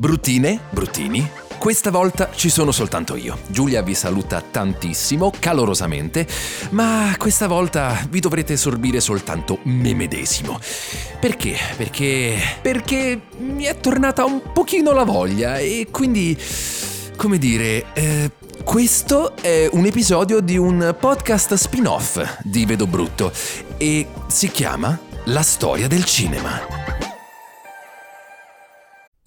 Bruttine, bruttini, questa volta ci sono soltanto io. Giulia vi saluta tantissimo, calorosamente, ma questa volta vi dovrete sorbire soltanto me medesimo. Perché? Perché... perché mi è tornata un pochino la voglia e quindi... come dire... Eh, questo è un episodio di un podcast spin-off di Vedo Brutto e si chiama La storia del cinema.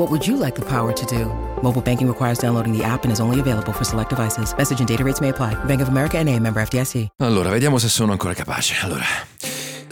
What would you like the power to do? Mobile banking requires downloading the app and is only available for select devices. Message and data rates may apply. Bank of America and a member FDIC. Allora, vediamo se sono ancora capace. Allora,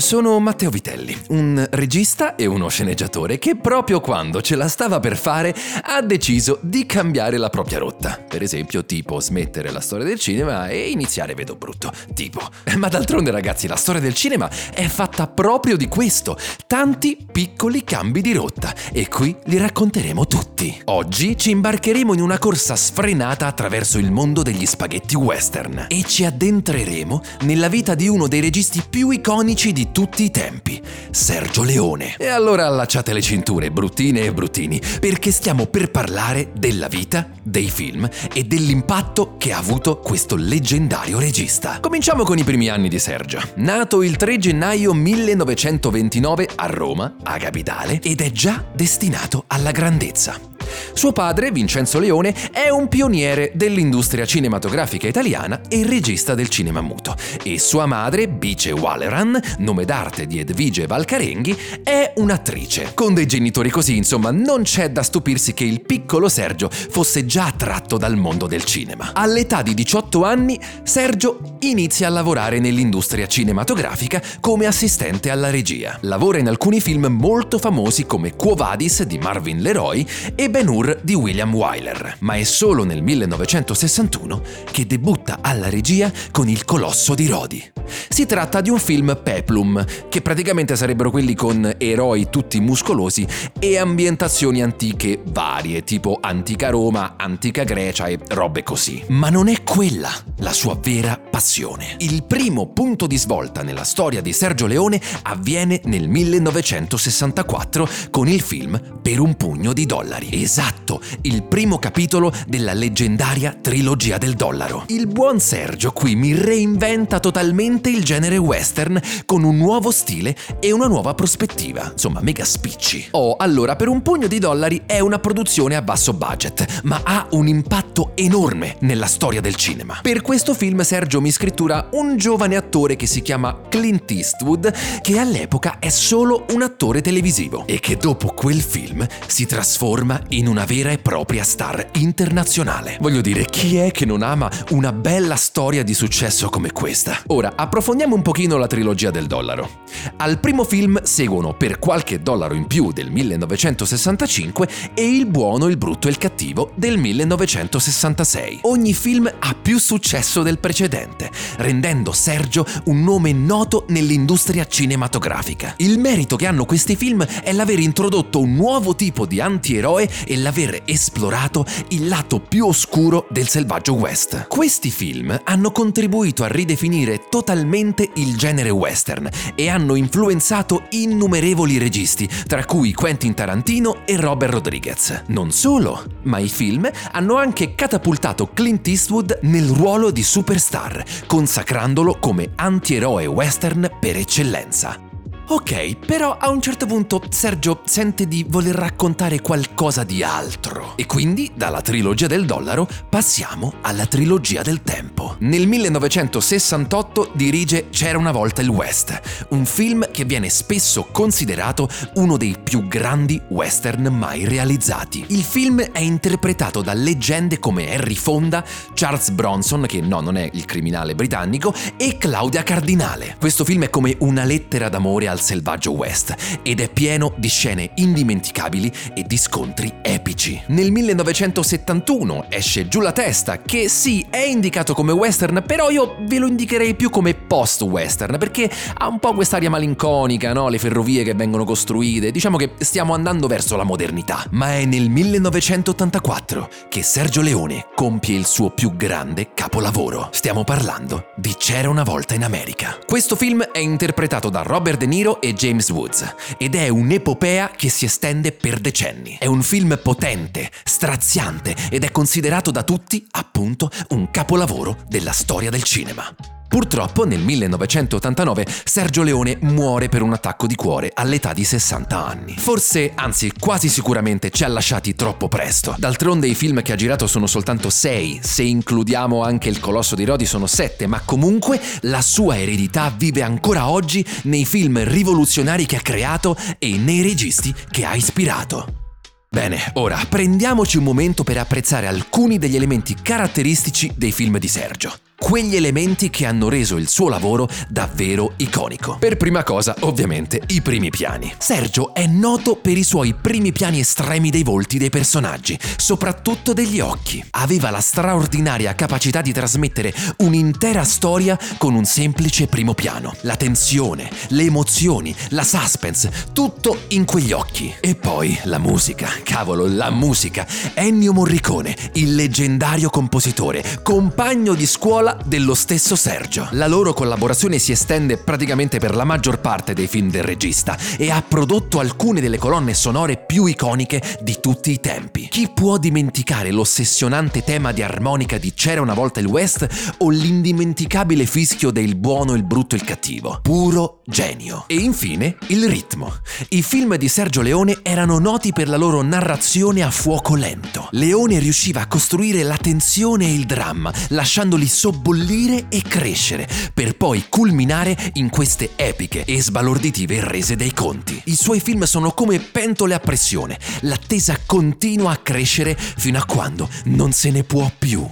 sono Matteo Vitelli, un regista e uno sceneggiatore che proprio quando ce la stava per fare ha deciso di cambiare la propria rotta. Per esempio, tipo smettere la storia del cinema e iniziare Vedo Brutto. Tipo. Ma d'altronde ragazzi, la storia del cinema è fatta proprio di questo. Tanti piccoli cambi di rotta. E qui li racconteremo tutti. Oggi ci imbarcheremo in una corsa sfrenata attraverso il mondo degli spaghetti western. E ci addentreremo nella vita di uno dei registi più iconici di tutti i tempi, Sergio Leone. E allora allacciate le cinture, bruttine e bruttini, perché stiamo per parlare della vita, dei film e dell'impatto che ha avuto questo leggendario regista. Cominciamo con i primi anni di Sergio. Nato il 3 gennaio 1929 a Roma, a Capitale, ed è già destinato alla grandezza. Suo padre, Vincenzo Leone, è un pioniere dell'industria cinematografica italiana e regista del cinema muto. E sua madre, Bice Walleran, nome d'arte di Edvige Valcarenghi, è un'attrice. Con dei genitori così, insomma, non c'è da stupirsi che il piccolo Sergio fosse già attratto dal mondo del cinema. All'età di 18 anni, Sergio inizia a lavorare nell'industria cinematografica come assistente alla regia. Lavora in alcuni film molto famosi come Quo Vadis di Marvin Leroy e Ben Hur di William Wyler, ma è solo nel 1961 che debutta alla regia con Il Colosso di Rodi. Si tratta di un film peplum, che praticamente sarebbero quelli con eroi tutti muscolosi e ambientazioni antiche varie, tipo antica Roma, antica Grecia e robe così. Ma non è quella la sua vera passione. Il primo punto di svolta nella storia di Sergio Leone avviene nel 1964 con il film Per un pugno di dollari. Esatto, il primo capitolo della leggendaria trilogia del dollaro. Il buon Sergio qui mi reinventa totalmente il genere western con un nuovo stile e una nuova prospettiva. Insomma, mega spicci. Oh, allora, per un pugno di dollari è una produzione a basso budget, ma ha un impatto enorme nella storia del cinema. Per questo film Sergio mi scrittura un giovane attore che si chiama Clint Eastwood, che all'epoca è solo un attore televisivo e che dopo quel film si trasforma in una vera e propria star internazionale. Voglio dire, chi è che non ama una bella storia di successo come questa? Ora, approfondiamo un pochino la trilogia del dollaro. Al primo film seguono Per qualche dollaro in più del 1965 e Il buono, il brutto e il cattivo del 1966. Ogni film ha più successo del precedente, rendendo Sergio un nome noto nell'industria cinematografica. Il merito che hanno questi film è l'aver introdotto un nuovo tipo di antieroe e l'aver esplorato il lato più oscuro del selvaggio West. Questi film hanno contribuito a ridefinire totalmente il genere western e hanno influenzato innumerevoli registi, tra cui Quentin Tarantino e Robert Rodriguez. Non solo, ma i film hanno anche catapultato Clint Eastwood nel ruolo di superstar, consacrandolo come antieroe western per eccellenza. Ok, però a un certo punto Sergio sente di voler raccontare qualcosa di altro. E quindi, dalla trilogia del dollaro, passiamo alla trilogia del tempo. Nel 1968 dirige C'era una volta il West, un film che viene spesso considerato uno dei più grandi western mai realizzati. Il film è interpretato da leggende come Harry Fonda, Charles Bronson, che no, non è il criminale britannico, e Claudia Cardinale. Questo film è come una lettera d'amore al selvaggio West ed è pieno di scene indimenticabili e di scontri epici. Nel 1971 esce Giù la testa, che sì, è indicato come western, però io ve lo indicherei più come post-western, perché ha un po' quest'aria malinconica, no? Le ferrovie che vengono costruite, diciamo che stiamo andando verso la modernità. Ma è nel 1984 che Sergio Leone compie il suo più grande capolavoro. Stiamo parlando di C'era una volta in America. Questo film è interpretato da Robert De Niro e James Woods ed è un'epopea che si estende per decenni. È un film potente, straziante ed è considerato da tutti, appunto, un capolavoro della storia del cinema. Purtroppo nel 1989 Sergio Leone muore per un attacco di cuore all'età di 60 anni. Forse, anzi quasi sicuramente ci ha lasciati troppo presto. D'altronde i film che ha girato sono soltanto 6, se includiamo anche Il Colosso di Rodi sono 7, ma comunque la sua eredità vive ancora oggi nei film rivoluzionari che ha creato e nei registi che ha ispirato. Bene, ora prendiamoci un momento per apprezzare alcuni degli elementi caratteristici dei film di Sergio quegli elementi che hanno reso il suo lavoro davvero iconico. Per prima cosa, ovviamente, i primi piani. Sergio è noto per i suoi primi piani estremi dei volti dei personaggi, soprattutto degli occhi. Aveva la straordinaria capacità di trasmettere un'intera storia con un semplice primo piano. La tensione, le emozioni, la suspense, tutto in quegli occhi. E poi la musica, cavolo, la musica. Ennio Morricone, il leggendario compositore, compagno di scuola scuola dello stesso Sergio. La loro collaborazione si estende praticamente per la maggior parte dei film del regista e ha prodotto alcune delle colonne sonore più iconiche di tutti i tempi. Chi può dimenticare l'ossessionante tema di armonica di C'era una volta il West o l'indimenticabile fischio del buono, il brutto e il cattivo? Puro genio. E infine il ritmo. I film di Sergio Leone erano noti per la loro narrazione a fuoco lento. Leone riusciva a costruire la tensione e il dramma, lasciandoli sobbollire bollire e crescere, per poi culminare in queste epiche e sbalorditive rese dei conti. I suoi film sono come pentole a pressione, l'attesa continua a crescere fino a quando non se ne può più.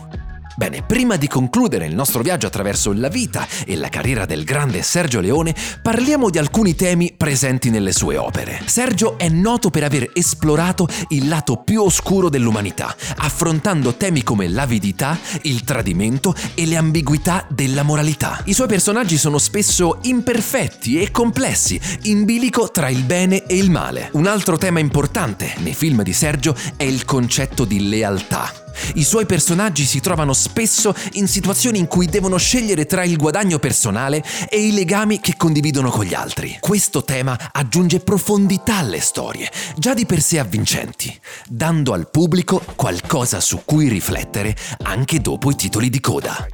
Bene, prima di concludere il nostro viaggio attraverso la vita e la carriera del grande Sergio Leone, parliamo di alcuni temi presenti nelle sue opere. Sergio è noto per aver esplorato il lato più oscuro dell'umanità, affrontando temi come l'avidità, il tradimento e le ambiguità della moralità. I suoi personaggi sono spesso imperfetti e complessi, in bilico tra il bene e il male. Un altro tema importante nei film di Sergio è il concetto di lealtà. I suoi personaggi si trovano spesso in situazioni in cui devono scegliere tra il guadagno personale e i legami che condividono con gli altri. Questo tema aggiunge profondità alle storie, già di per sé avvincenti, dando al pubblico qualcosa su cui riflettere anche dopo i titoli di coda.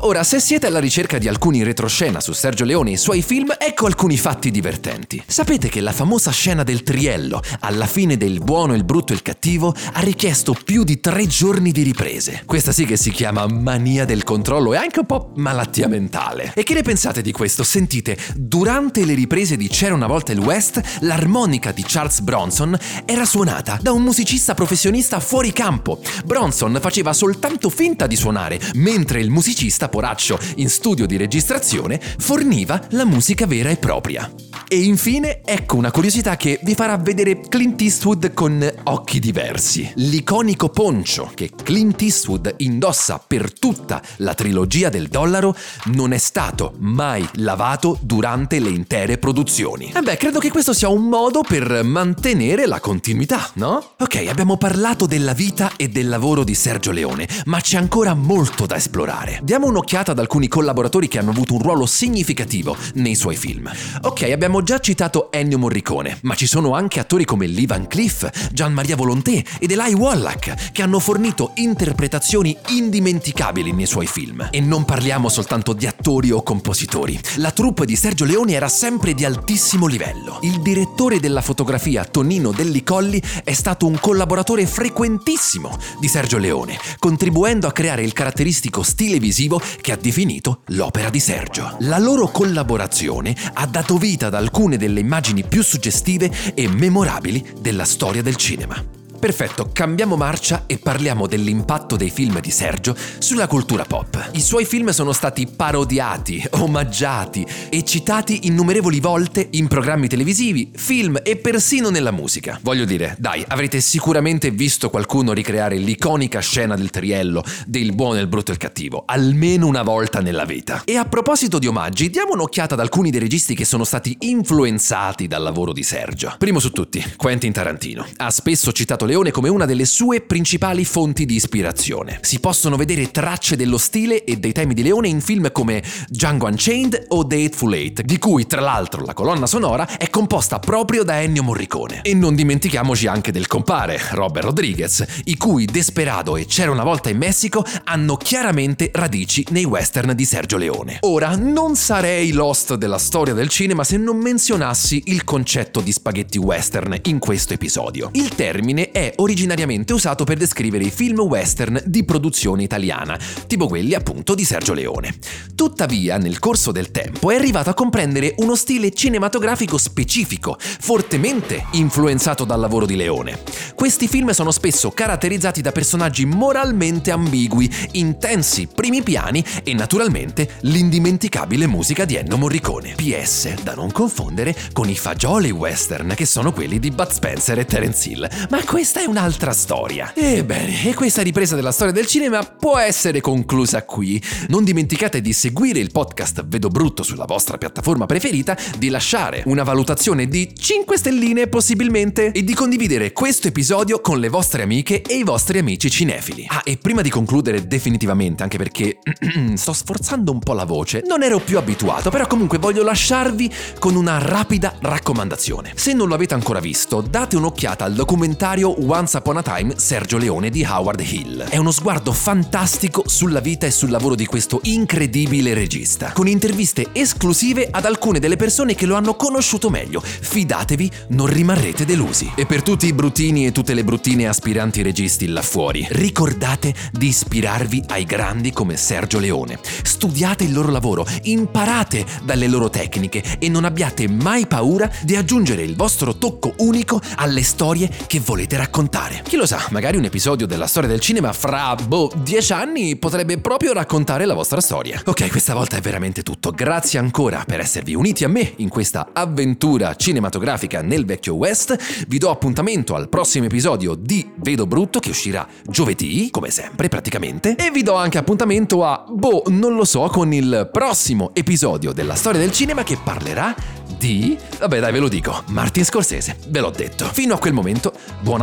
Ora, se siete alla ricerca di alcuni retroscena su Sergio Leone e i suoi film, ecco alcuni fatti divertenti. Sapete che la famosa scena del triello, alla fine del buono, il brutto e il cattivo, ha richiesto più di tre giorni di riprese. Questa sì che si chiama mania del controllo e anche un po' malattia mentale. E che ne pensate di questo? Sentite, durante le riprese di C'era una volta il West, l'armonica di Charles Bronson era suonata da un musicista professionista fuori campo. Bronson faceva soltanto finta di suonare, mentre il musicista poraccio in studio di registrazione forniva la musica vera e propria. E infine, ecco una curiosità che vi farà vedere Clint Eastwood con occhi diversi. L'iconico poncio che Clint Eastwood indossa per tutta la trilogia del dollaro non è stato mai lavato durante le intere produzioni. E beh, credo che questo sia un modo per mantenere la continuità, no? Ok, abbiamo parlato della vita e del lavoro di Sergio Leone, ma c'è ancora molto da esplorare. Diamo un'occhiata ad alcuni collaboratori che hanno avuto un ruolo significativo nei suoi film. Ok, abbiamo già citato Ennio Morricone, ma ci sono anche attori come Lee Van Cleef, Gian Maria Volonté ed Eli Wallach, che hanno fornito interpretazioni indimenticabili nei suoi film. E non parliamo soltanto di attori o compositori. La troupe di Sergio Leone era sempre di altissimo livello. Il direttore della fotografia, Tonino Delli Colli, è stato un collaboratore frequentissimo di Sergio Leone, contribuendo a creare il caratteristico stile visivo che ha definito l'opera di Sergio. La loro collaborazione ha dato vita ad alcune delle immagini più suggestive e memorabili della storia del cinema. Perfetto, cambiamo marcia e parliamo dell'impatto dei film di Sergio sulla cultura pop. I suoi film sono stati parodiati, omaggiati e citati innumerevoli volte in programmi televisivi, film e persino nella musica. Voglio dire, dai, avrete sicuramente visto qualcuno ricreare l'iconica scena del triello del buono, il brutto e il cattivo, almeno una volta nella vita. E a proposito di omaggi, diamo un'occhiata ad alcuni dei registi che sono stati influenzati dal lavoro di Sergio. Primo su tutti, Quentin Tarantino. Ha spesso citato Leone come una delle sue principali fonti di ispirazione. Si possono vedere tracce dello stile e dei temi di Leone in film come Django Unchained o The Hateful Eight, di cui tra l'altro la colonna sonora è composta proprio da Ennio Morricone. E non dimentichiamoci anche del compare, Robert Rodriguez, i cui Desperado e C'era una volta in Messico hanno chiaramente radici nei western di Sergio Leone. Ora, non sarei lost della storia del cinema se non menzionassi il concetto di spaghetti western in questo episodio. Il termine è originariamente usato per descrivere i film western di produzione italiana, tipo quelli appunto di Sergio Leone. Tuttavia, nel corso del tempo è arrivato a comprendere uno stile cinematografico specifico, fortemente influenzato dal lavoro di Leone. Questi film sono spesso caratterizzati da personaggi moralmente ambigui, intensi primi piani e naturalmente l'indimenticabile musica di Ennio Morricone. PS, da non confondere con i fagioli western, che sono quelli di Bud Spencer e Terence Hill. Ma questo questa è un'altra storia. Ebbene, e questa ripresa della storia del cinema può essere conclusa qui. Non dimenticate di seguire il podcast Vedo Brutto sulla vostra piattaforma preferita, di lasciare una valutazione di 5 stelline possibilmente e di condividere questo episodio con le vostre amiche e i vostri amici cinefili. Ah, e prima di concludere definitivamente, anche perché sto sforzando un po' la voce, non ero più abituato, però comunque voglio lasciarvi con una rapida raccomandazione. Se non lo avete ancora visto, date un'occhiata al documentario Once Upon a Time Sergio Leone di Howard Hill. È uno sguardo fantastico sulla vita e sul lavoro di questo incredibile regista, con interviste esclusive ad alcune delle persone che lo hanno conosciuto meglio. Fidatevi, non rimarrete delusi. E per tutti i bruttini e tutte le bruttine aspiranti registi là fuori, ricordate di ispirarvi ai grandi come Sergio Leone. Studiate il loro lavoro, imparate dalle loro tecniche e non abbiate mai paura di aggiungere il vostro tocco unico alle storie che volete raccontare raccontare. Chi lo sa, magari un episodio della storia del cinema fra, boh, dieci anni potrebbe proprio raccontare la vostra storia. Ok, questa volta è veramente tutto. Grazie ancora per esservi uniti a me in questa avventura cinematografica nel vecchio West. Vi do appuntamento al prossimo episodio di Vedo Brutto che uscirà giovedì, come sempre praticamente. E vi do anche appuntamento a, boh, non lo so, con il prossimo episodio della storia del cinema che parlerà di... Vabbè dai ve lo dico, Martin Scorsese, ve l'ho detto. Fino a quel momento, buon